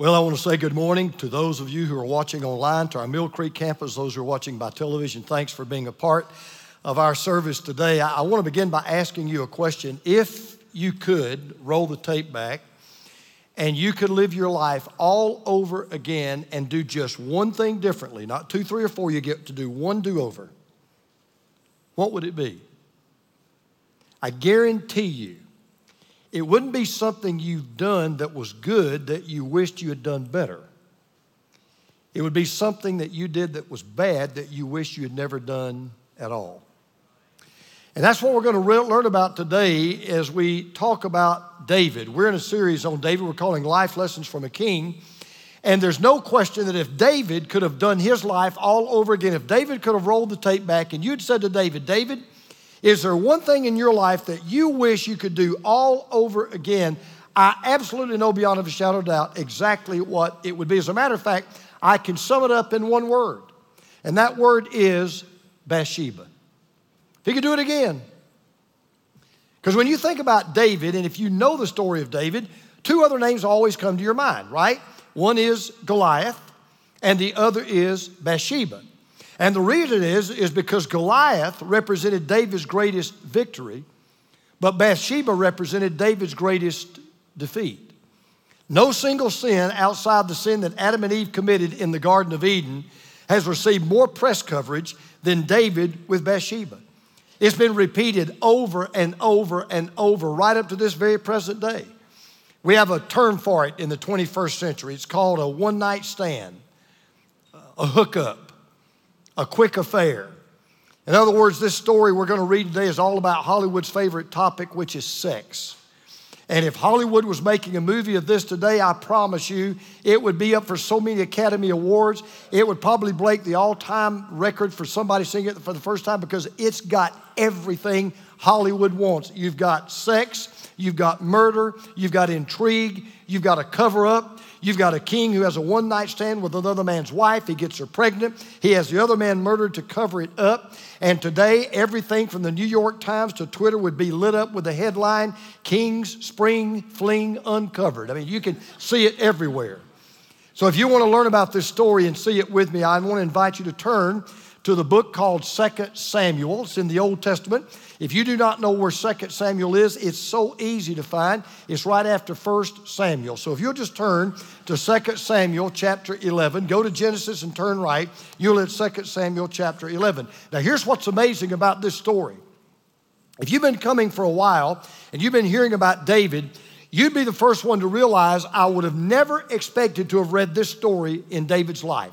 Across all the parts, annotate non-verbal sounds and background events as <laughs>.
Well, I want to say good morning to those of you who are watching online, to our Mill Creek campus, those who are watching by television. Thanks for being a part of our service today. I, want to begin by asking you a question. If you could roll the tape back and you could live your life all over again and do just one thing differently, not two, three, or four, you get to do one do over, what would it be? I guarantee you it wouldn't be something you've done that was good that you wished you had done better. It would be something that you did that was bad that you wish you had never done at all. And that's what we're going to re- learn about today as we talk about David. We're in a series on David, we're calling Life Lessons from a King. And there's no question that if David could have done his life all over again, if David could have rolled the tape back and you'd said to David, David, is there one thing in your life that you wish you could do all over again? I absolutely know beyond a shadow of doubt exactly what it would be. As a matter of fact, I can sum it up in one word, and that word is Bathsheba. If he could do it again. Because when you think about David, and if you know the story of David, two other names always come to your mind, right? One is Goliath, and the other is Bathsheba. And the reason is, is because Goliath represented David's greatest victory, but Bathsheba represented David's greatest defeat. No single sin outside the sin that Adam and Eve committed in the Garden of Eden has received more press coverage than David with Bathsheba. It's been repeated over and over and over right up to this very present day. We have a term for it in the 21st century. It's called a one night stand, a hookup a quick affair. In other words, this story we're going to read today is all about Hollywood's favorite topic, which is sex. And if Hollywood was making a movie of this today, I promise you it would be up for so many Academy Awards. It would probably break the all time record for somebody seeing it for the first time because it's got everything Hollywood wants. You've got sex, you've got murder, you've got intrigue, you've got a cover up, You've got a king who has a one night stand with another man's wife. He gets her pregnant. He has the other man murdered to cover it up. And today, everything from the New York Times to Twitter would be lit up with the headline King's Spring Fling Uncovered. I mean, you can see it everywhere. So, if you want to learn about this story and see it with me, I want to invite you to turn to the book called Second Samuel. It's in the Old Testament. If you do not know where 2 Samuel is, it's so easy to find. It's right after 1 Samuel. So if you'll just turn to 2 Samuel chapter 11, go to Genesis and turn right, you'll hit 2 Samuel chapter 11. Now here's what's amazing about this story. If you've been coming for a while and you've been hearing about David, you'd be the first one to realize I would have never expected to have read this story in David's life.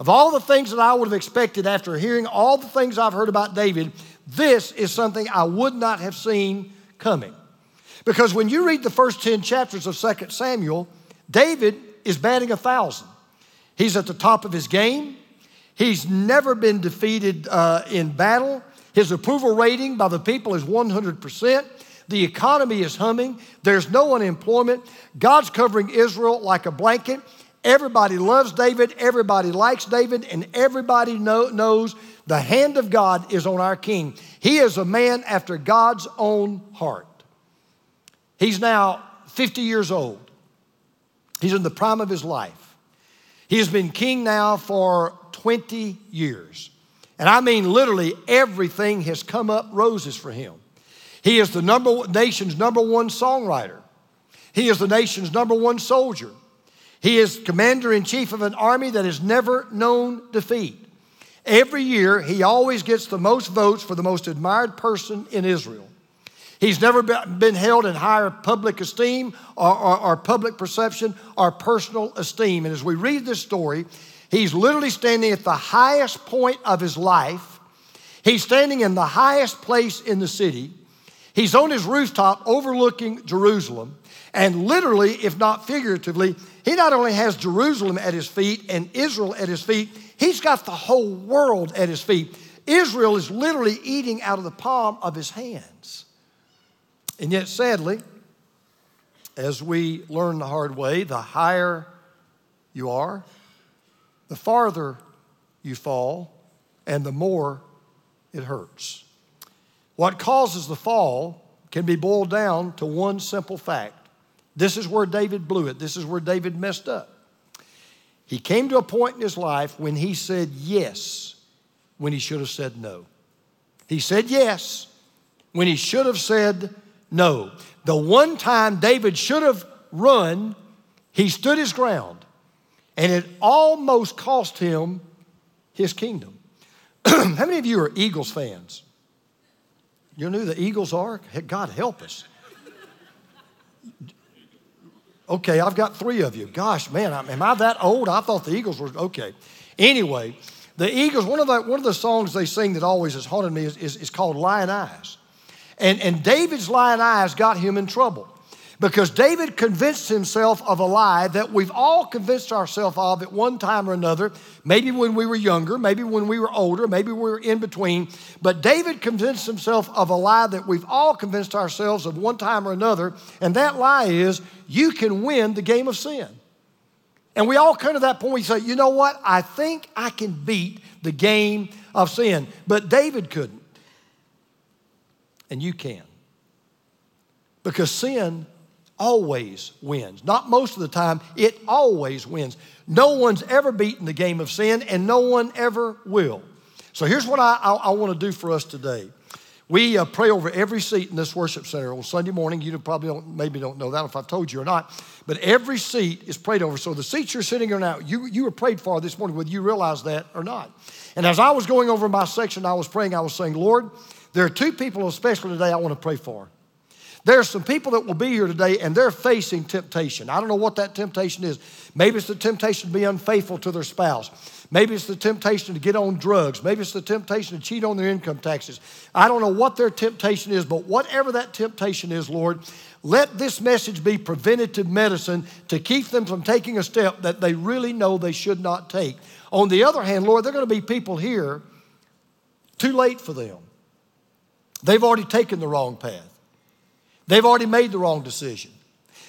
Of all the things that I would have expected after hearing all the things I've heard about David, this is something I would not have seen coming. Because when you read the first 10 chapters of 2 Samuel, David is batting a thousand. He's at the top of his game. He's never been defeated uh, in battle. His approval rating by the people is 100%. The economy is humming. There's no unemployment. God's covering Israel like a blanket. Everybody loves David. Everybody likes David. And everybody know, knows the hand of God is on our king. He is a man after God's own heart. He's now 50 years old. He's in the prime of his life. He has been king now for 20 years. And I mean, literally, everything has come up roses for him. He is the number, nation's number one songwriter. He is the nation's number one soldier. He is commander in chief of an army that has never known defeat. Every year, he always gets the most votes for the most admired person in Israel. He's never been held in higher public esteem or, or, or, public perception or personal esteem. And as we read this story, he's literally standing at the highest point of his life. He's standing in the highest place in the city. He's on his rooftop overlooking Jerusalem. And literally, if not figuratively, he not only has Jerusalem at his feet and Israel at his feet, He's got the whole world at his feet. Israel is literally eating out of the palm of his hands. And yet, sadly, as we learn the hard way, the higher you are, the farther you fall, and the more it hurts. What causes the fall can be boiled down to one simple fact. This is where David blew it. This is where David messed up. He came to a point in his life when he said yes when he should have said no. He said yes when he should have said no. The one time David should have run, he stood his ground, and it almost cost him his kingdom. <clears throat> How many of you are Eagles fans? You know who the Eagles are? God help us. Okay, I've got three of you. Gosh, man, am I that old? I thought the Eagles were okay. Anyway, the Eagles, one of the, one of the songs they sing that always has haunted me is, is, is called Lyin' Eyes. And, and David's lyin' eyes got him in trouble because David convinced himself of a lie that we've all convinced ourselves of at one time or another, maybe when we were younger, maybe when we were older, maybe we were in between. But David convinced himself of a lie that we've all convinced ourselves of one time or another, and that lie is you can win the game of sin. And we all come to that point, we say, you know what? I think I can beat the game of sin. But David couldn't. And you can. Because sin always wins. Not most of the time, it always wins. No one's ever beaten the game of sin, and no one ever will. So here's what I, I, I want to do for us today. We uh, pray over every seat in this worship center on Sunday morning. You probably don't, maybe don't know that if I've told you or not, but every seat is prayed over. So the seats you're sitting in now, you, you were prayed for this morning, whether you realize that or not. And as I was going over my section, I was praying, I was saying, Lord, there are two people especially today I want to pray for. There are some people that will be here today and they're facing temptation. I don't know what that temptation is. Maybe it's the temptation to be unfaithful to their spouse. Maybe it's the temptation to get on drugs. Maybe it's the temptation to cheat on their income taxes. I don't know what their temptation is, but whatever that temptation is, Lord, let this message be preventative medicine to keep them from taking a step that they really know they should not take. On the other hand, Lord, there are going to be people here too late for them. They've already taken the wrong path. They've already made the wrong decision.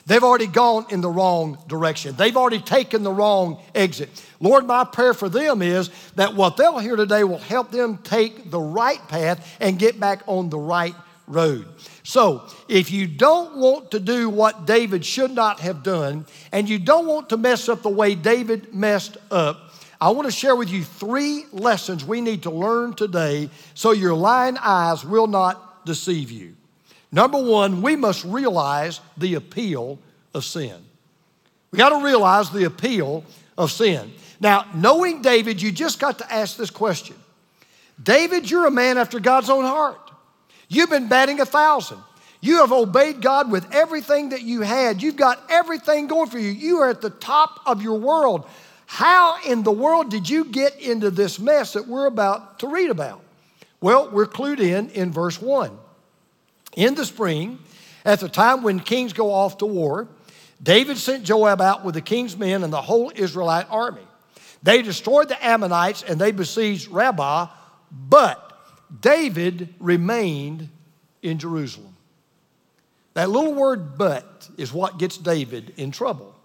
They've already gone in the wrong direction. They've already taken the wrong exit. Lord, my prayer for them is that what they'll hear today will help them take the right path and get back on the right road. So, if you don't want to do what David should not have done, and you don't want to mess up the way David messed up, I want to share with you three lessons we need to learn today so your lying eyes will not deceive you. Number one, we must realize the appeal of sin. We got to realize the appeal of sin. Now, knowing David, you just got to ask this question David, you're a man after God's own heart. You've been batting a thousand. You have obeyed God with everything that you had. You've got everything going for you. You are at the top of your world. How in the world did you get into this mess that we're about to read about? Well, we're clued in in verse 1. In the spring, at the time when kings go off to war, David sent Joab out with the king's men and the whole Israelite army. They destroyed the Ammonites and they besieged Rabbah, but David remained in Jerusalem. That little word but is what gets David in trouble.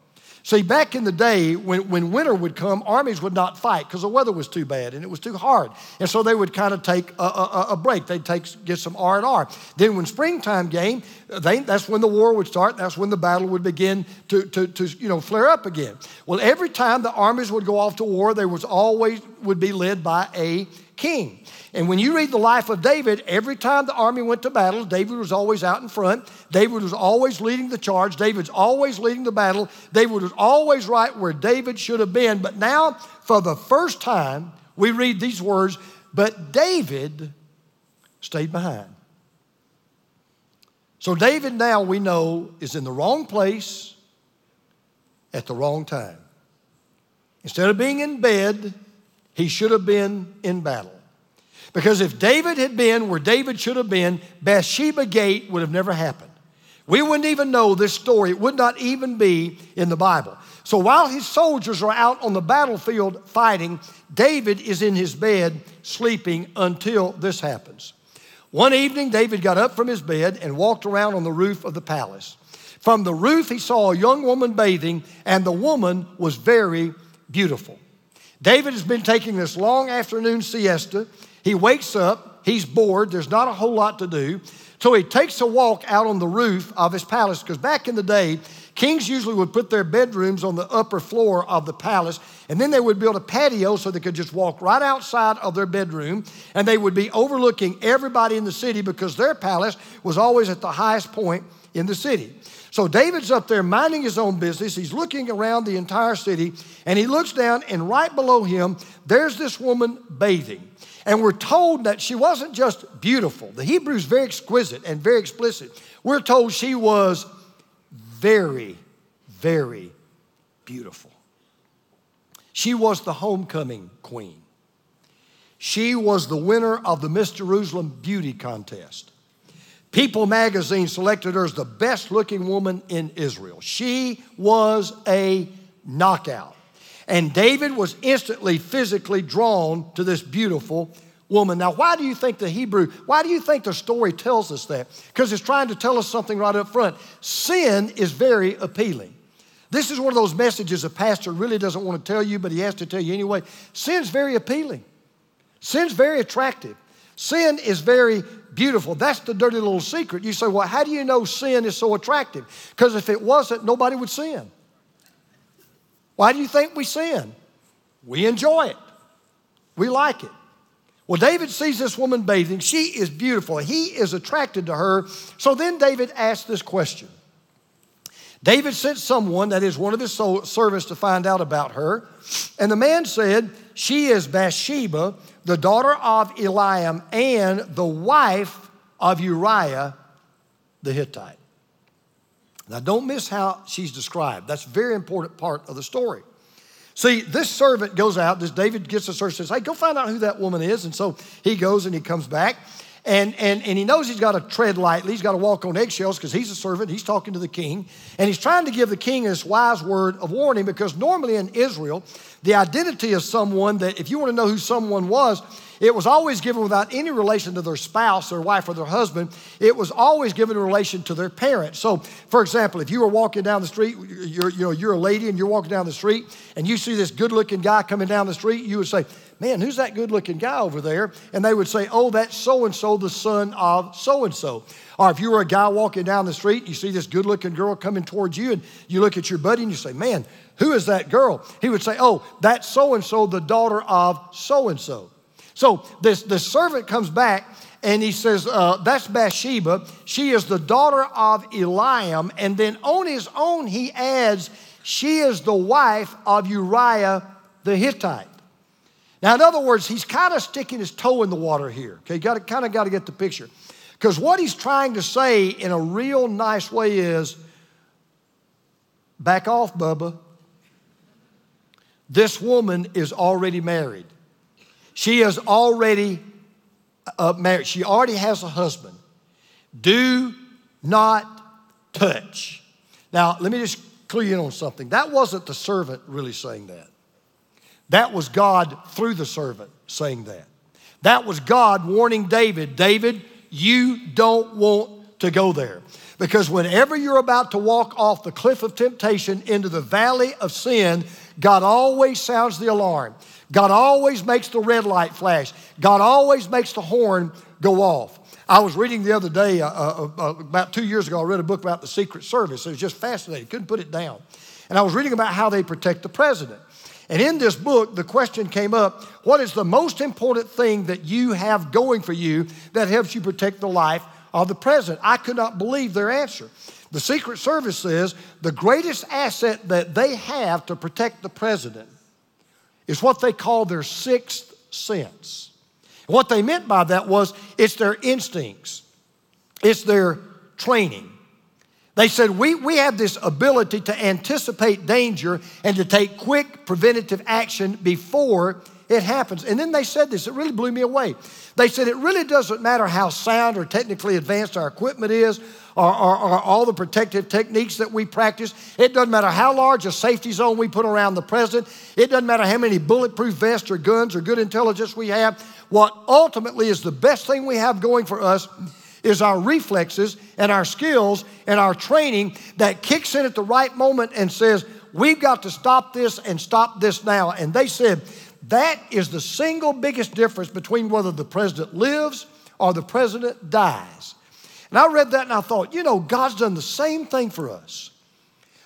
See, back in the day, when, when winter would come, armies would not fight because the weather was too bad and it was too hard. And so they would kind of take a, a, a break. They'd take, get some R&R. Then when springtime came, they, that's when the war would start. That's when the battle would begin to, to, to you know, flare up again. Well, every time the armies would go off to war, they was always would be led by a king. And when you read the life of David, every time the army went to battle, David was always out in front. David was always leading the charge. David's always leading the battle. David was always right where David should have been. But now, for the first time, we read these words, but David stayed behind. So, David now we know is in the wrong place at the wrong time. Instead of being in bed, he should have been in battle. Because if David had been where David should have been, Bathsheba Gate would have never happened. We wouldn't even know this story. It would not even be in the Bible. So while his soldiers are out on the battlefield fighting, David is in his bed sleeping until this happens. One evening, David got up from his bed and walked around on the roof of the palace. From the roof, he saw a young woman bathing, and the woman was very beautiful. David has been taking this long afternoon siesta. He wakes up, he's bored, there's not a whole lot to do. So he takes a walk out on the roof of his palace because back in the day, Kings usually would put their bedrooms on the upper floor of the palace, and then they would build a patio so they could just walk right outside of their bedroom, and they would be overlooking everybody in the city because their palace was always at the highest point in the city. So David's up there minding his own business. He's looking around the entire city, and he looks down, and right below him, there's this woman bathing. And we're told that she wasn't just beautiful. The Hebrew is very exquisite and very explicit. We're told she was very, very beautiful. She was the homecoming queen. She was the winner of the Miss Jerusalem Beauty Contest. People magazine selected her as the best looking woman in Israel. She was a knockout. And David was instantly physically drawn to this beautiful woman. Now, why do you think the Hebrew, why do you think the story tells us that? Because it's trying to tell us something right up front. Sin is very appealing. This is one of those messages a pastor really doesn't want to tell you, but he has to tell you anyway. Sin's very appealing. Sin's very attractive. Sin is very beautiful. That's the dirty little secret. You say, well, how do you know sin is so attractive? Because if it wasn't, nobody would sin. Why do you think we sin? We enjoy it, we like it. Well, David sees this woman bathing. She is beautiful. He is attracted to her. So then David asks this question. David sent someone, that is one of his servants, to find out about her. And the man said, She is Bathsheba, the daughter of Eliam, and the wife of Uriah the Hittite. Now, don't miss how she's described. That's a very important part of the story. See, this servant goes out, this David gets a search, says, Hey, go find out who that woman is. And so he goes and he comes back. And, and, and he knows he's got to tread lightly. He's got to walk on eggshells because he's a servant. He's talking to the king. And he's trying to give the king this wise word of warning because normally in Israel, the identity of someone that, if you want to know who someone was, it was always given without any relation to their spouse, their wife, or their husband. It was always given in relation to their parents. So, for example, if you were walking down the street, you're, you know, you're a lady and you're walking down the street and you see this good looking guy coming down the street, you would say, Man, who's that good looking guy over there? And they would say, Oh, that's so and so, the son of so and so. Or if you were a guy walking down the street, you see this good looking girl coming towards you, and you look at your buddy and you say, Man, who is that girl? He would say, Oh, that's so and so, the daughter of so and so. So this, this servant comes back and he says, uh, That's Bathsheba. She is the daughter of Eliam. And then on his own, he adds, She is the wife of Uriah the Hittite. Now, in other words, he's kind of sticking his toe in the water here. Okay, you got to kind of got to get the picture. Because what he's trying to say in a real nice way is back off, Bubba. This woman is already married. She is already uh, married. She already has a husband. Do not touch. Now, let me just clue you in on something. That wasn't the servant really saying that. That was God through the servant saying that. That was God warning David David, you don't want to go there. Because whenever you're about to walk off the cliff of temptation into the valley of sin, God always sounds the alarm. God always makes the red light flash. God always makes the horn go off. I was reading the other day, uh, uh, uh, about two years ago, I read a book about the Secret Service. It was just fascinating, couldn't put it down. And I was reading about how they protect the president. And in this book, the question came up what is the most important thing that you have going for you that helps you protect the life of the president? I could not believe their answer. The Secret Service says the greatest asset that they have to protect the president is what they call their sixth sense. What they meant by that was it's their instincts, it's their training. They said, we, we have this ability to anticipate danger and to take quick preventative action before it happens. And then they said this, it really blew me away. They said, it really doesn't matter how sound or technically advanced our equipment is or, or, or, all the protective techniques that we practice. It doesn't matter how large a safety zone we put around the president. It doesn't matter how many bulletproof vests or guns or good intelligence we have. What ultimately is the best thing we have going for us is our reflexes and our skills and our training that kicks in at the right moment and says, We've got to stop this and stop this now. And they said, That is the single biggest difference between whether the president lives or the president dies. And I read that and I thought, you know, God's done the same thing for us.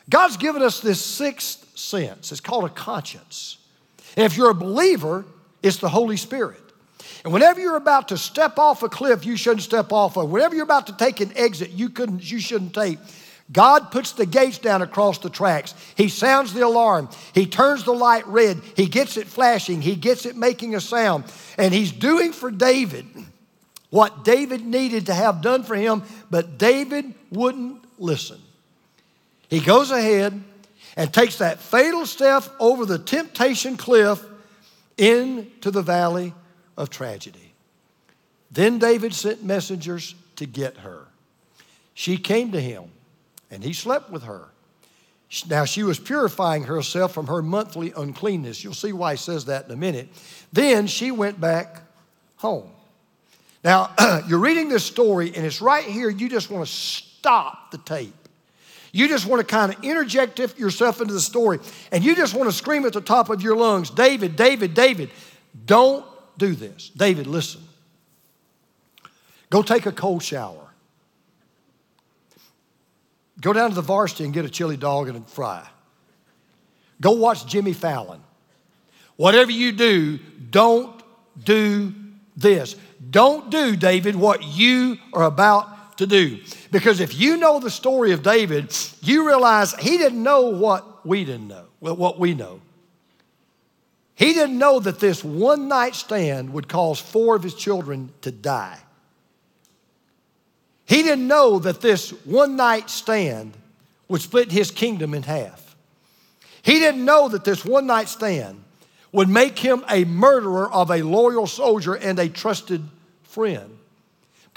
God's given us this sixth sense. It's called a conscience. And if you're a believer, it's the Holy Spirit. And whenever you're about to step off a cliff, you shouldn't step off of. Whenever you're about to take an exit, you couldn't, you shouldn't take. God puts the gates down across the tracks. He sounds the alarm. He turns the light red. He gets it flashing. He gets it making a sound. And he's doing for David what David needed to have done for him, but David wouldn't listen. He goes ahead and takes that fatal step over the temptation cliff into the valley of tragedy. Then David sent messengers to get her. She came to him, and he slept with her. Now she was purifying herself from her monthly uncleanness. You'll see why he says that in a minute. Then she went back home. Now, <clears throat> you're reading this story, and it's right here. You just want to stop the tape. You just want to kind of interject yourself into the story, and you just want to scream at the top of your lungs David, David, David. Don't do this. David, listen. Go take a cold shower. Go down to the varsity and get a chili dog and a fry. Go watch Jimmy Fallon. Whatever you do, don't do this. Don't do, David, what you are about to do. Because if you know the story of David, you realize he didn't know what we didn't know, what we know. He didn't know that this one night stand would cause four of his children to die. He didn't know that this one night stand would split his kingdom in half. He didn't know that this one night stand would make him a murderer of a loyal soldier and a trusted friend.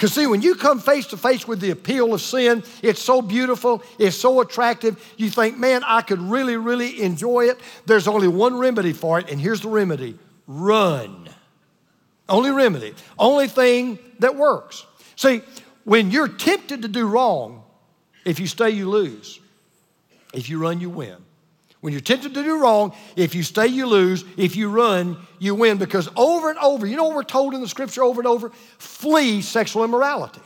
Because, see, when you come face to face with the appeal of sin, it's so beautiful, it's so attractive. You think, man, I could really, really enjoy it. There's only one remedy for it, and here's the remedy run. Only remedy, only thing that works. See, when you're tempted to do wrong, if you stay, you lose. If you run, you win. When you're tempted to do wrong, if you stay, you lose. If you run, you win. Because over and over, you know what we're told in the scripture over and over? Flee sexual immorality.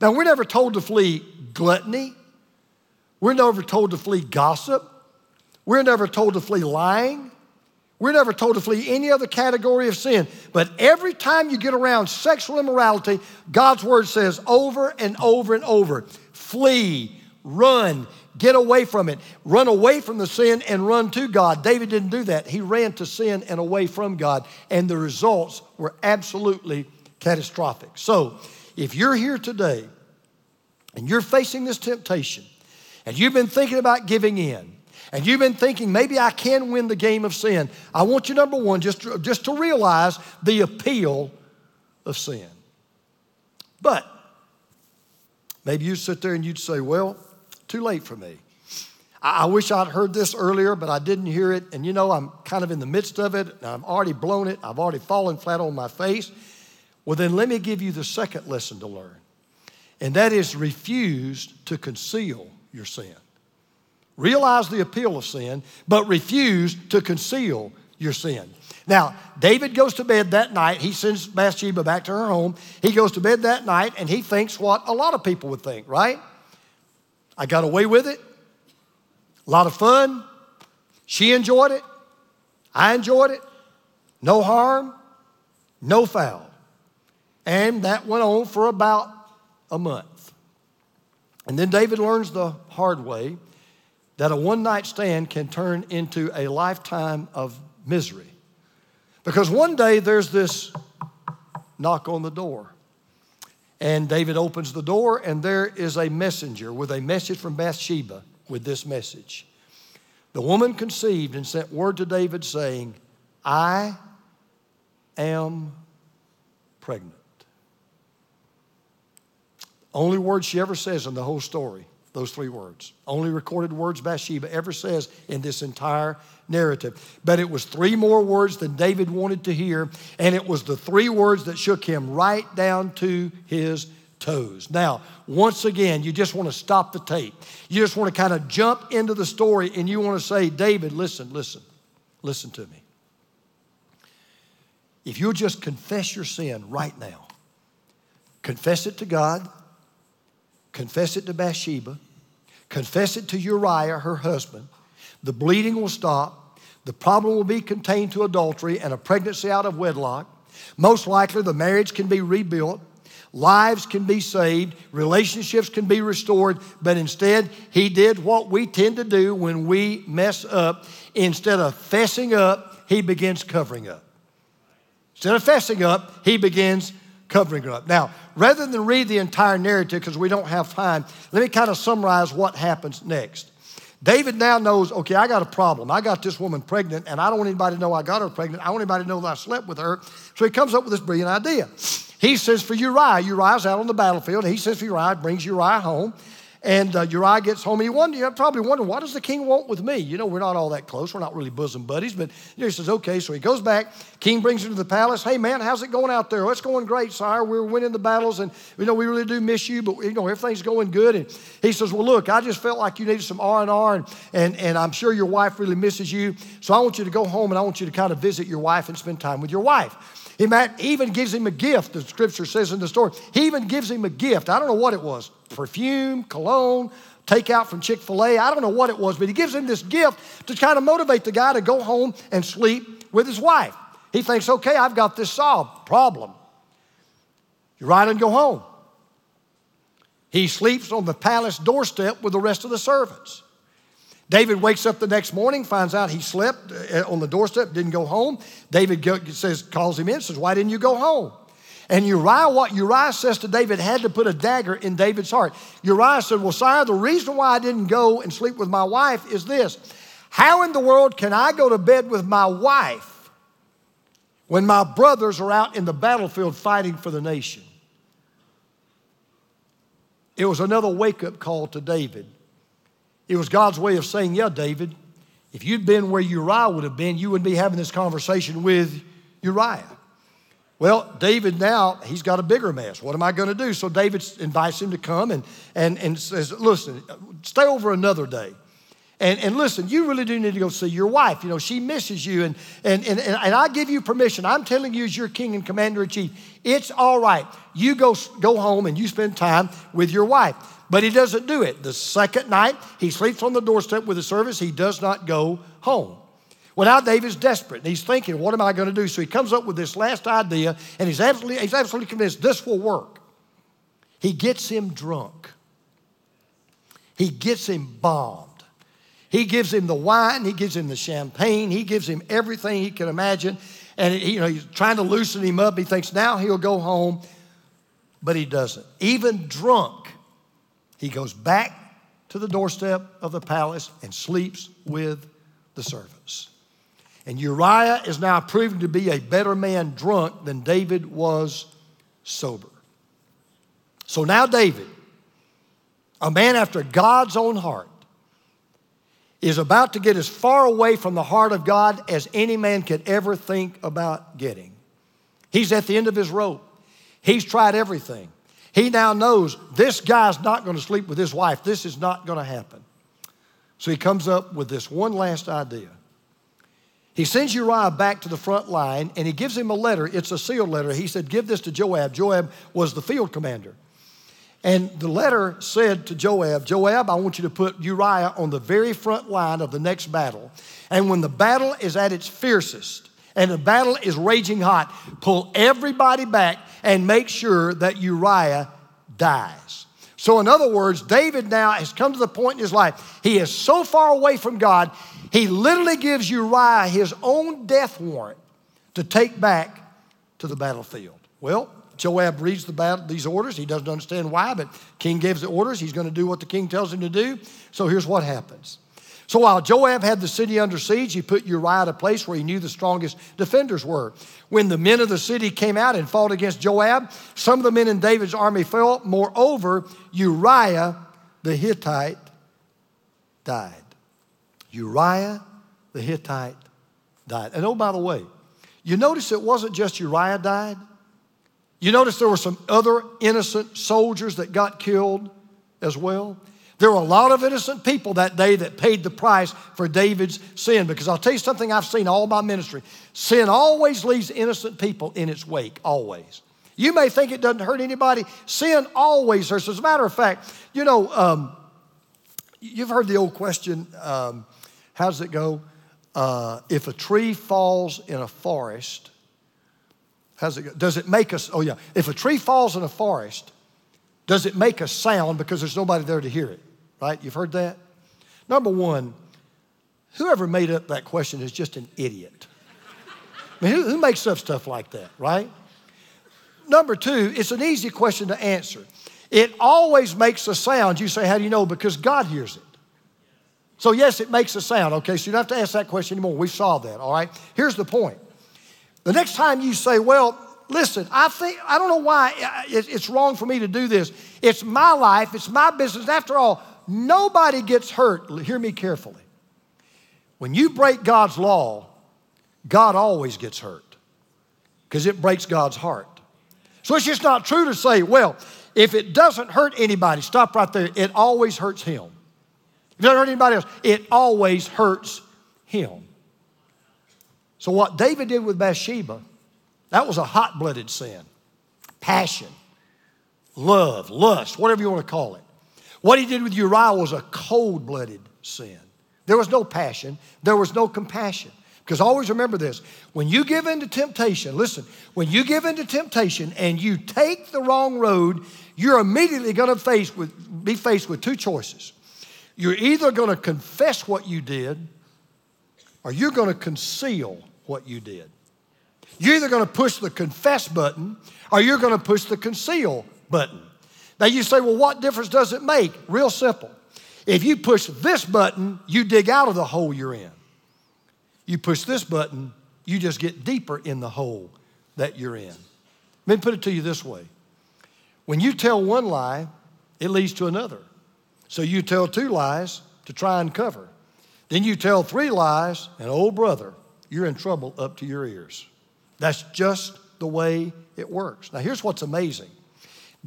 Now, we're never told to flee gluttony. We're never told to flee gossip. We're never told to flee lying. We're never told to flee any other category of sin. But every time you get around sexual immorality, God's word says over and over and over flee, run, Get away from it. Run away from the sin and run to God. David didn't do that. He ran to sin and away from God, and the results were absolutely catastrophic. So, if you're here today and you're facing this temptation, and you've been thinking about giving in, and you've been thinking maybe I can win the game of sin, I want you, number one, just to, just to realize the appeal of sin. But maybe you sit there and you'd say, well, too late for me. I, wish I'd heard this earlier, but I didn't hear it. And you know, I'm kind of in the midst of it. I've already blown it. I've already fallen flat on my face. Well, then let me give you the second lesson to learn. And that is refuse to conceal your sin. Realize the appeal of sin, but refuse to conceal your sin. Now, David goes to bed that night. He sends Bathsheba back to her home. He goes to bed that night and he thinks what a lot of people would think, right? I got away with it. A lot of fun. She enjoyed it. I enjoyed it. No harm, no foul. And that went on for about a month. And then David learns the hard way that a one night stand can turn into a lifetime of misery. Because one day there's this knock on the door. And David opens the door, and there is a messenger with a message from Bathsheba with this message. The woman conceived and sent word to David saying, I am pregnant. Only word she ever says in the whole story, those three words. Only recorded words Bathsheba ever says in this entire narrative. But it was three more words than David wanted to hear, and it was the three words that shook him right down to his toes. Now, once again, you just want to stop the tape. You just want to kind of jump into the story and you want to say, David, listen, listen, listen to me. If you'll just confess your sin right now, confess it to God, confess it to Bathsheba, confess it to Uriah, her husband. The bleeding will stop. The problem will be contained to adultery and a pregnancy out of wedlock. Most likely, the marriage can be rebuilt. Lives can be saved, relationships can be restored, but instead, he did what we tend to do when we mess up. Instead of fessing up, he begins covering up. Instead of fessing up, he begins covering it up. Now, rather than read the entire narrative because we don't have time, let me kind of summarize what happens next. David now knows, okay, I got a problem. I got this woman pregnant, and I don't want anybody to know I got her pregnant. I want anybody to know that I slept with her. So he comes up with this brilliant idea. He says for Uriah, Uriah's out on the battlefield. He says for Uriah, brings Uriah home. And uh, Uriah gets home. You wonder, you probably wonder, what does the king want with me? You know, we're not all that close. We're not really bosom buddies. But you know, he says, okay. So he goes back. King brings him to the palace. Hey, man, how's it going out there? Oh, it's going great, sire. We're winning the battles. And, you know, we really do miss you. But, you know, everything's going good. And he says, well, look, I just felt like you needed some R&R. And, and, and I'm sure your wife really misses you. So I want you to go home and I want you to kind of visit your wife and spend time with your wife. He even gives him a gift, the scripture says in the story. He even gives him a gift. I don't know what it was perfume, cologne, takeout from Chick fil A. I don't know what it was, but he gives him this gift to kind of motivate the guy to go home and sleep with his wife. He thinks, okay, I've got this solved. Problem. Uriah doesn't go home. He sleeps on the palace doorstep with the rest of the servants. David wakes up the next morning, finds out he slept uh, on the doorstep, didn't go home. David says, calls him in, says, Why didn't you go home? And Uriah, what Uriah says to David, had to put a dagger in David's heart. Uriah said, Well, sire, the reason why I didn't go and sleep with my wife is this How in the world can I go to bed with my wife when my brothers are out in the battlefield fighting for the nation? It was another wake up call to David. It was God's way of saying, Yeah, David, if you'd been where Uriah would have been, you wouldn't be having this conversation with Uriah. Well, David now, he's got a bigger mess. What am I going to do? So David invites him to come and, and, and says, Listen, stay over another day. And, and listen, you really do need to go see your wife. You know, she misses you. And, and, and, and I give you permission. I'm telling you, as your king and commander in chief, it's all right. You go, go home and you spend time with your wife. But he doesn't do it. The second night, he sleeps on the doorstep with the servants. He does not go home. Well, now David's desperate. And he's thinking, what am I going to do? So he comes up with this last idea, and he's absolutely, he's absolutely convinced this will work. He gets him drunk. He gets him bombed. He gives him the wine, he gives him the champagne, he gives him everything he can imagine. And you know, he's trying to loosen him up. He thinks now he'll go home, but he doesn't. Even drunk, he goes back to the doorstep of the palace and sleeps with the servants. And Uriah is now proven to be a better man drunk than David was sober. So now, David, a man after God's own heart, is about to get as far away from the heart of God as any man could ever think about getting. He's at the end of his rope. He's tried everything. He now knows this guy's not going to sleep with his wife. This is not going to happen. So he comes up with this one last idea. He sends Uriah back to the front line and he gives him a letter. It's a sealed letter. He said, Give this to Joab. Joab was the field commander. And the letter said to Joab, Joab, I want you to put Uriah on the very front line of the next battle. And when the battle is at its fiercest and the battle is raging hot, pull everybody back and make sure that Uriah dies. So, in other words, David now has come to the point in his life, he is so far away from God, he literally gives Uriah his own death warrant to take back to the battlefield. Well, Joab reads the battle, these orders. He doesn't understand why, but king gives the orders. He's going to do what the king tells him to do. So here's what happens. So while Joab had the city under siege, he put Uriah at a place where he knew the strongest defenders were. When the men of the city came out and fought against Joab, some of the men in David's army fell. Moreover, Uriah the Hittite died. Uriah the Hittite died. And oh, by the way, you notice it wasn't just Uriah died. You notice there were some other innocent soldiers that got killed as well. There were a lot of innocent people that day that paid the price for David's sin. Because I'll tell you something I've seen all my ministry sin always leaves innocent people in its wake, always. You may think it doesn't hurt anybody, sin always hurts. As a matter of fact, you know, um, You've heard the old question um, how does it go? Uh, if a tree falls in a forest, how's it go? Does it make us, oh yeah, if a tree falls in a forest, does it make a sound because there's nobody there to hear it? Right? You've heard that? Number one, whoever made up that question is just an idiot. I mean, who, who makes up stuff like that, right? Number two, it's an easy question to answer. It always makes a sound. You say, How do you know? Because God hears it. So, yes, it makes a sound, okay? So you don't have to ask that question anymore. We saw that, all right? Here's the point. The next time you say, well, listen, I think, I don't know why it's wrong for me to do this. It's my life, it's my business. After all, nobody gets hurt. Hear me carefully. When you break God's law, God always gets hurt because it breaks God's heart. So it's just not true to say, well, if it doesn't hurt anybody, stop right there. It always hurts him. If it doesn't hurt anybody else, it always hurts him. So, what David did with Bathsheba, that was a hot blooded sin. Passion, love, lust, whatever you want to call it. What he did with Uriah was a cold blooded sin. There was no passion, there was no compassion. Because always remember this when you give in to temptation, listen, when you give in to temptation and you take the wrong road, you're immediately going to face with, be faced with two choices. You're either going to confess what you did or you're going to conceal what you did. You're either going to push the confess button or you're going to push the conceal button. Now you say, well, what difference does it make? Real simple. If you push this button, you dig out of the hole you're in. You push this button, you just get deeper in the hole that you're in. Let me put it to you this way when you tell one lie, it leads to another. So you tell two lies to try and cover. Then you tell three lies, and old brother, you're in trouble up to your ears. That's just the way it works. Now, here's what's amazing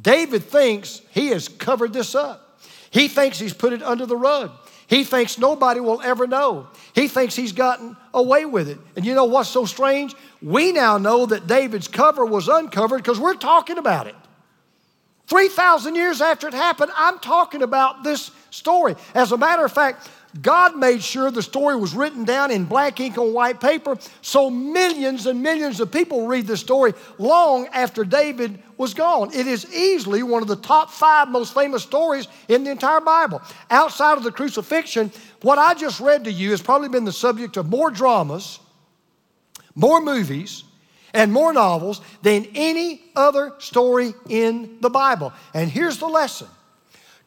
David thinks he has covered this up, he thinks he's put it under the rug. He thinks nobody will ever know. He thinks he's gotten away with it. And you know what's so strange? We now know that David's cover was uncovered because we're talking about it. 3,000 years after it happened, I'm talking about this story. As a matter of fact, God made sure the story was written down in black ink on white paper so millions and millions of people read the story long after David was gone. It is easily one of the top five most famous stories in the entire Bible. Outside of the crucifixion, what I just read to you has probably been the subject of more dramas, more movies, and more novels than any other story in the Bible. And here's the lesson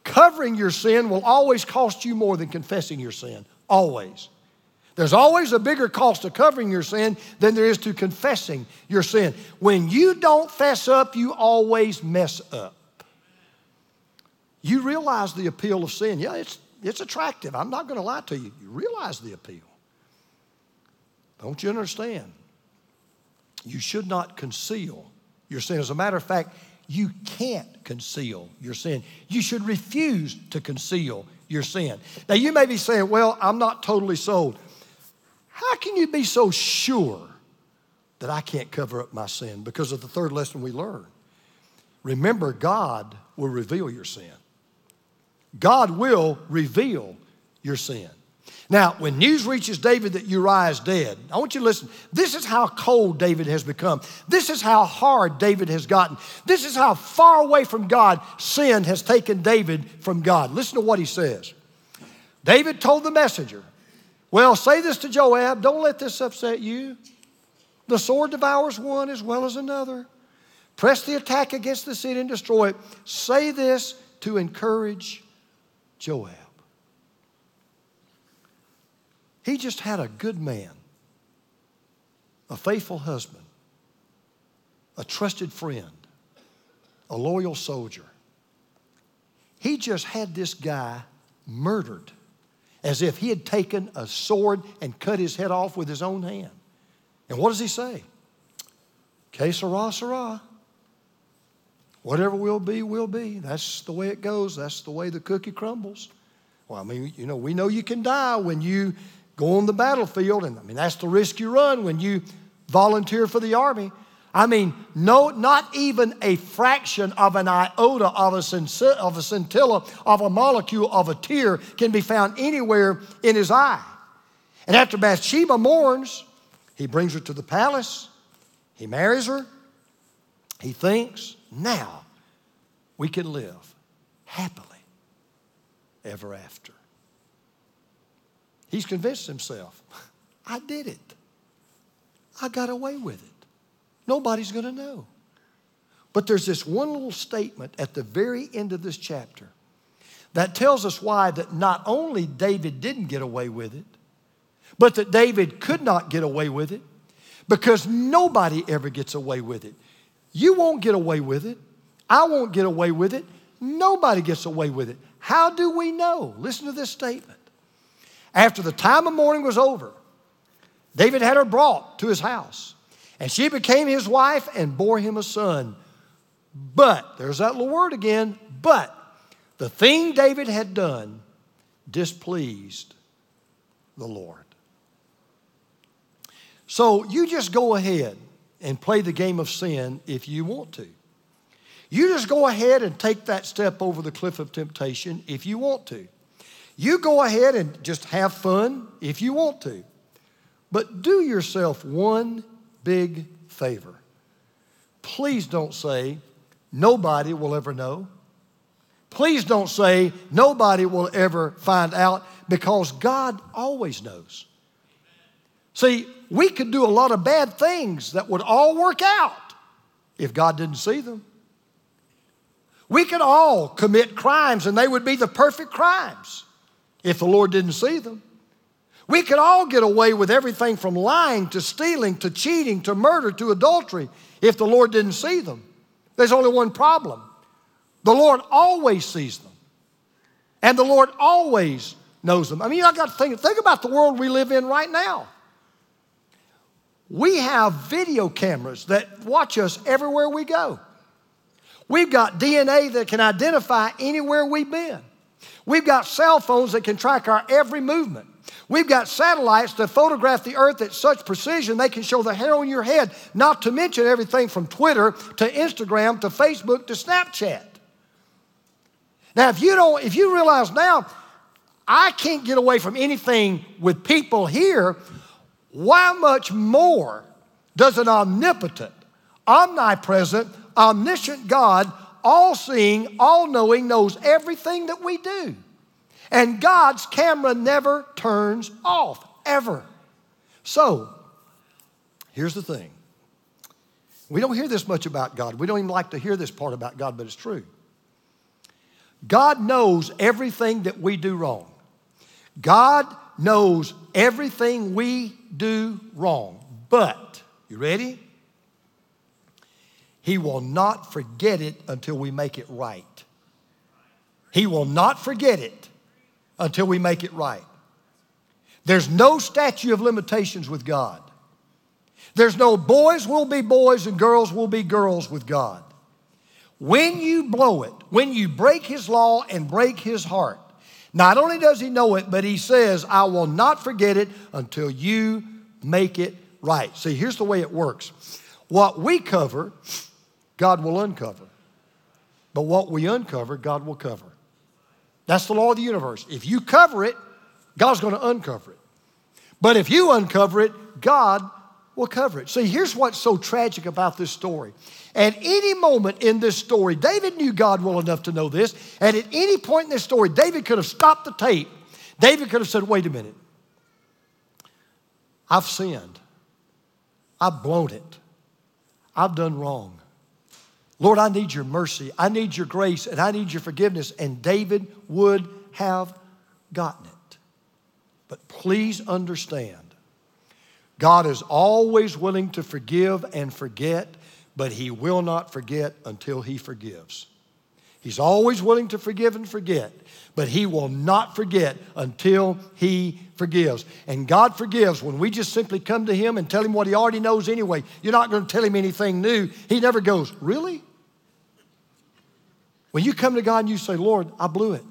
covering your sin will always cost you more than confessing your sin. Always. There's always a bigger cost to covering your sin than there is to confessing your sin. When you don't fess up, you always mess up. You realize the appeal of sin. Yeah, it's, it's attractive. I'm not going to lie to you. You realize the appeal. Don't you understand? You should not conceal your sin. As a matter of fact, you can't conceal your sin. You should refuse to conceal your sin. Now, you may be saying, Well, I'm not totally sold. How can you be so sure that I can't cover up my sin? Because of the third lesson we learned. Remember, God will reveal your sin. God will reveal your sin. Now, when news reaches David that Uriah is dead, I want you to listen. This is how cold David has become. This is how hard David has gotten. This is how far away from God sin has taken David from God. Listen to what he says. David told the messenger, Well, say this to Joab, don't let this upset you. The sword devours one as well as another. Press the attack against the city and destroy it. Say this to encourage Joab. He just had a good man, a faithful husband, a trusted friend, a loyal soldier. He just had this guy murdered as if he had taken a sword and cut his head off with his own hand. And what does he say? Que sera, sera. Whatever will be, will be. That's the way it goes. That's the way the cookie crumbles. Well, I mean, you know, we know you can die when you go on the battlefield, and I mean, that's the risk you run when you volunteer for the army. I mean, no, not even a fraction of an iota of a, scintilla, of a scintilla of a molecule of a tear can be found anywhere in his eye. And after Bathsheba mourns, he brings her to the palace, he marries her, he thinks, now we can live happily ever after. He's convinced himself, <laughs> I did it. I got away with it. Nobody's going to know. But there's this one little statement at the very end of this chapter that tells us why that not only David didn't get away with it, but that David could not get away with it because nobody ever gets away with it. You won't get away with it. I won't get away with it. Nobody gets away with it. How do we know? Listen to this statement. After the time of mourning was over, David had her brought to his house. And she became his wife and bore him a son. But, there's that little word again, but the thing David had done displeased the Lord. So you just go ahead and play the game of sin if you want to. You just go ahead and take that step over the cliff of temptation if you want to. You go ahead and just have fun if you want to. But do yourself one big favor. Please don't say, nobody will ever know. Please don't say, nobody will ever find out, because God always knows. See, we could do a lot of bad things that would all work out if God didn't see them. We could all commit crimes and they would be the perfect crimes if the Lord didn't see them. We could all get away with everything from lying to stealing to cheating to murder to adultery if the Lord didn't see them. There's only one problem the Lord always sees them, and the Lord always knows them. I mean, I got to think, think about the world we live in right now. We have video cameras that watch us everywhere we go. We've got DNA that can identify anywhere we've been. We've got cell phones that can track our every movement. We've got satellites that photograph the earth at such precision they can show the hair on your head, not to mention everything from Twitter to Instagram to Facebook to Snapchat. Now, if you don't, if you realize now, I can't get away from anything with people here, why much more does an omnipotent, omnipresent, omniscient God, all seeing, all knowing, knows everything that we do? And God's camera never turns off, ever. So, here's the thing. We don't hear this much about God. We don't even like to hear this part about God, but it's true. God knows everything that we do wrong. God knows everything we do wrong. But, you ready? He will not forget it until we make it right. He will not forget it until we make it right. There's no statute of limitations with God. There's no boys will be boys and girls will be girls with God. When you blow it, when you break His law and break His heart, not only does He know it, but He says, I will not forget it until you make it right. See, here's the way it works what we cover, God will uncover. But what we uncover, God will cover. That's the law of the universe. If you cover it, God's going to uncover it. But if you uncover it, God will cover it. See, here's what's so tragic about this story. At any moment in this story, David knew God well enough to know this. And at any point in this story, David could have stopped the tape. David could have said, wait a minute. I've sinned. I've blown it. I've done wrong. Lord, I need your mercy. I need your grace and I need your forgiveness. And David would have gotten it. But please understand, God is always willing to forgive and forget, but He will not forget until He forgives. He's always willing to forgive and forget, but He will not forget until He forgives. And God forgives when we just simply come to Him and tell Him what He already knows anyway. You're not going to tell Him anything new. He never goes, Really? When you come to God and you say, Lord, I blew it.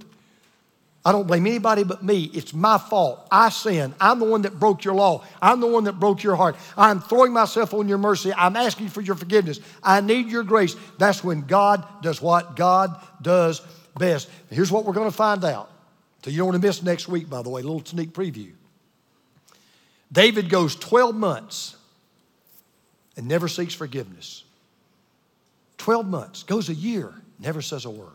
I don't blame anybody but me. It's my fault. I sinned. I'm the one that broke your law. I'm the one that broke your heart. I'm throwing myself on your mercy. I'm asking for your forgiveness. I need your grace. That's when God does what God does best. Here's what we're going to find out. So you don't want to miss next week, by the way, a little sneak preview. David goes 12 months and never seeks forgiveness. 12 months, goes a year, never says a word.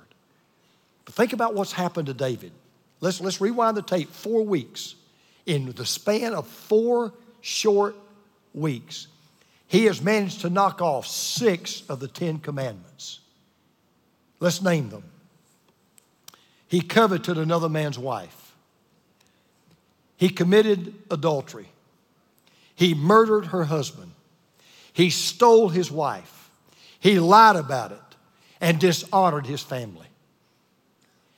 But think about what's happened to David. Let's, let's rewind the tape four weeks. In the span of four short weeks, he has managed to knock off six of the Ten Commandments. Let's name them. He coveted another man's wife. He committed adultery. He murdered her husband. He stole his wife. He lied about it and dishonored his family.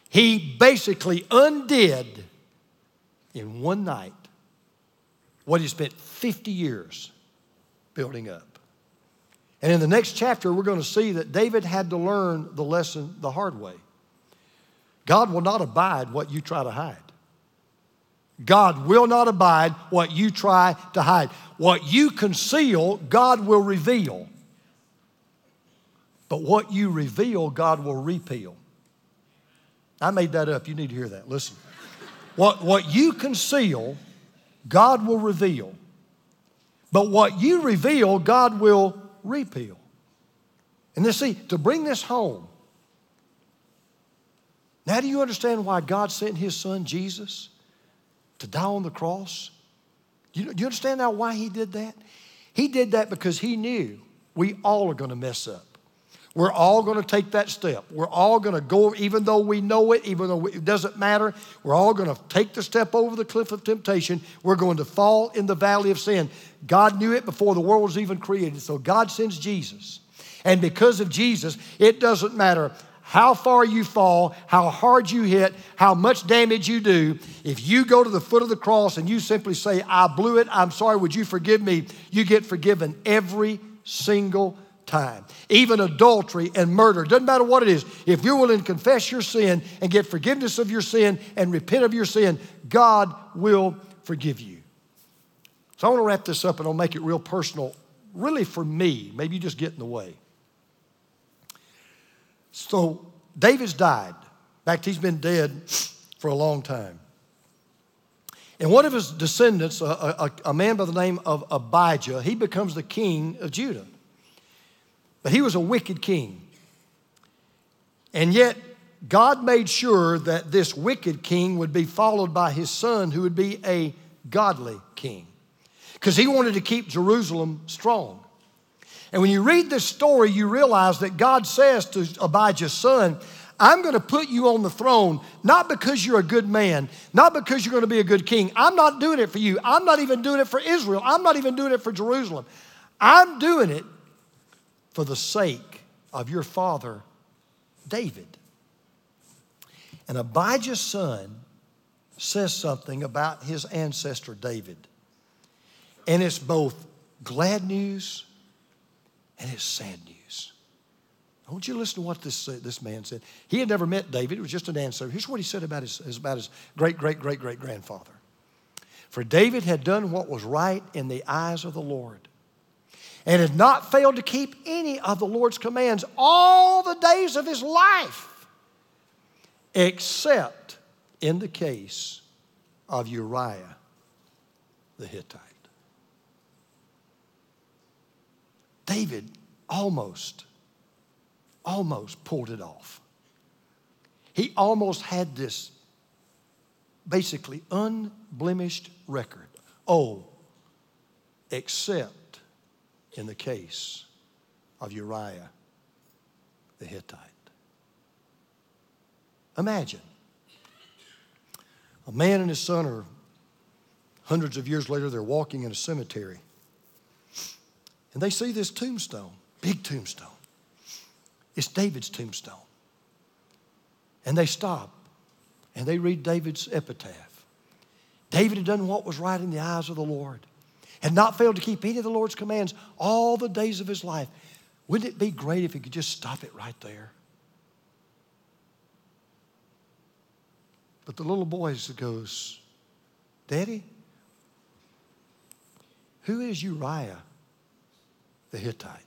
He basically undid in one night what he spent 50 years building up. And in the next chapter, we're going to see that David had to learn the lesson the hard way. God will not abide what you try to hide. God will not abide what you try to hide. What you conceal, God will reveal. But what you reveal, God will repeal. I made that up. You need to hear that. Listen. What, what you conceal, God will reveal. But what you reveal, God will repeal. And then see, to bring this home, now do you understand why God sent his son Jesus to die on the cross? Do you, do you understand now why he did that? He did that because he knew we all are going to mess up. We're all going to take that step. We're all going to go, even though we know it, even though it doesn't matter, we're all going to take the step over the cliff of temptation. We're going to fall in the valley of sin. God knew it before the world was even created. So God sends Jesus. And because of Jesus, it doesn't matter how far you fall, how hard you hit, how much damage you do, if you go to the foot of the cross and you simply say, I blew it, I'm sorry, would you forgive me? You get forgiven every single time. Even adultery and murder, doesn't matter what it is. If you're willing to confess your sin and get forgiveness of your sin and repent of your sin, God will forgive you. So I want to wrap this up and I'll make it real personal, really for me. Maybe you just get in the way. So David's died. In fact, he's been dead for a long time. And one of his descendants, a, a, a man by the name of Abijah, he becomes the king of Judah. But he was a wicked king. And yet, God made sure that this wicked king would be followed by his son, who would be a godly king. Because he wanted to keep Jerusalem strong. And when you read this story, you realize that God says to Abijah's son, I'm going to put you on the throne, not because you're a good man, not because you're going to be a good king. I'm not doing it for you. I'm not even doing it for Israel. I'm not even doing it for Jerusalem. I'm doing it for the sake of your father, David. And Abijah's son says something about his ancestor, David. And it's both glad news and it's sad news. I want you to listen to what this, uh, this man said. He had never met David, it was just an answer. Here's what he said about his, about his great, great, great, great grandfather. For David had done what was right in the eyes of the Lord and had not failed to keep any of the Lord's commands all the days of his life, except in the case of Uriah the Hittite. David almost, almost pulled it off. He almost had this basically unblemished record. Oh, except in the case of Uriah the Hittite. Imagine a man and his son are hundreds of years later, they're walking in a cemetery. And they see this tombstone, big tombstone. It's David's tombstone. And they stop and they read David's epitaph. David had done what was right in the eyes of the Lord had not failed to keep any of the Lord's commands all the days of his life. Wouldn't it be great if he could just stop it right there? But the little boy goes, Daddy, who is Uriah the Hittite?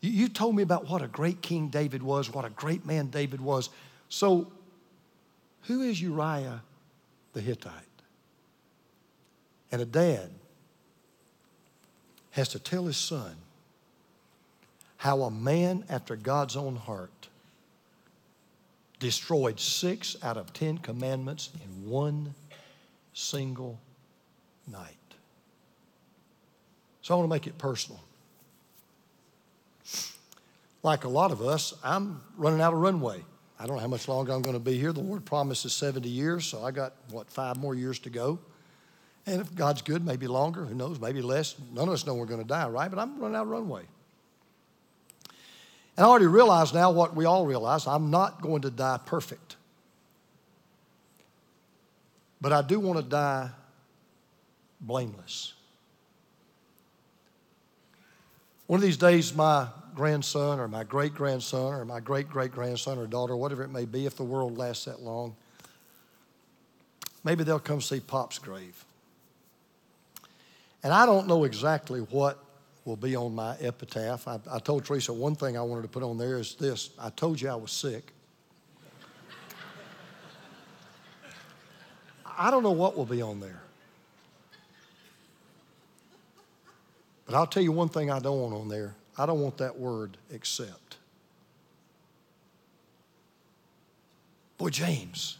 You, you told me about what a great king David was, what a great man David was. So, who is Uriah the Hittite? And a dad has to tell his son how a man after God's own heart destroyed six out of ten commandments in one single night. So I want to make it personal. Like a lot of us, I'm running out of runway. I don't know how much longer I'm going to be here. The Lord promises 70 years, so I got, what, five more years to go. And if God's good, maybe longer, who knows, maybe less. None of us know we're going to die, right? But I'm running out of runway. And I already realize now what we all realize I'm not going to die perfect. But I do want to die blameless. One of these days, my grandson or my great grandson or my great great grandson or daughter, whatever it may be, if the world lasts that long, maybe they'll come see Pop's grave. And I don't know exactly what will be on my epitaph. I, I told Teresa one thing I wanted to put on there is this I told you I was sick. I don't know what will be on there. But I'll tell you one thing I don't want on there. I don't want that word except. Boy, James,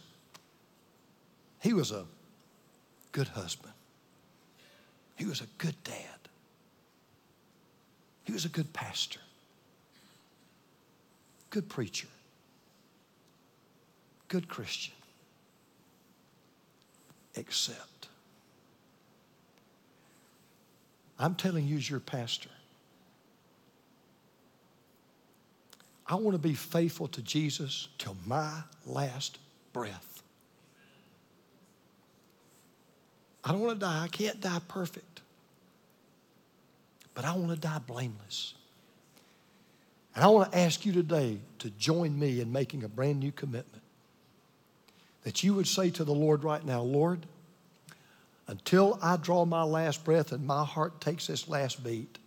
he was a good husband. He was a good dad. He was a good pastor, good preacher, good Christian. Except, I'm telling you, as your pastor, I want to be faithful to Jesus till my last breath. I don't want to die. I can't die perfect but I want to die blameless. And I want to ask you today to join me in making a brand new commitment. That you would say to the Lord right now, Lord, until I draw my last breath and my heart takes this last beat,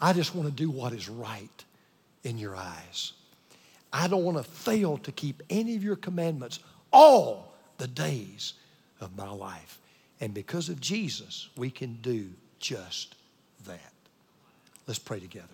I just want to do what is right in your eyes. I don't want to fail to keep any of your commandments all the days of my life. And because of Jesus, we can do just that. Let's pray together.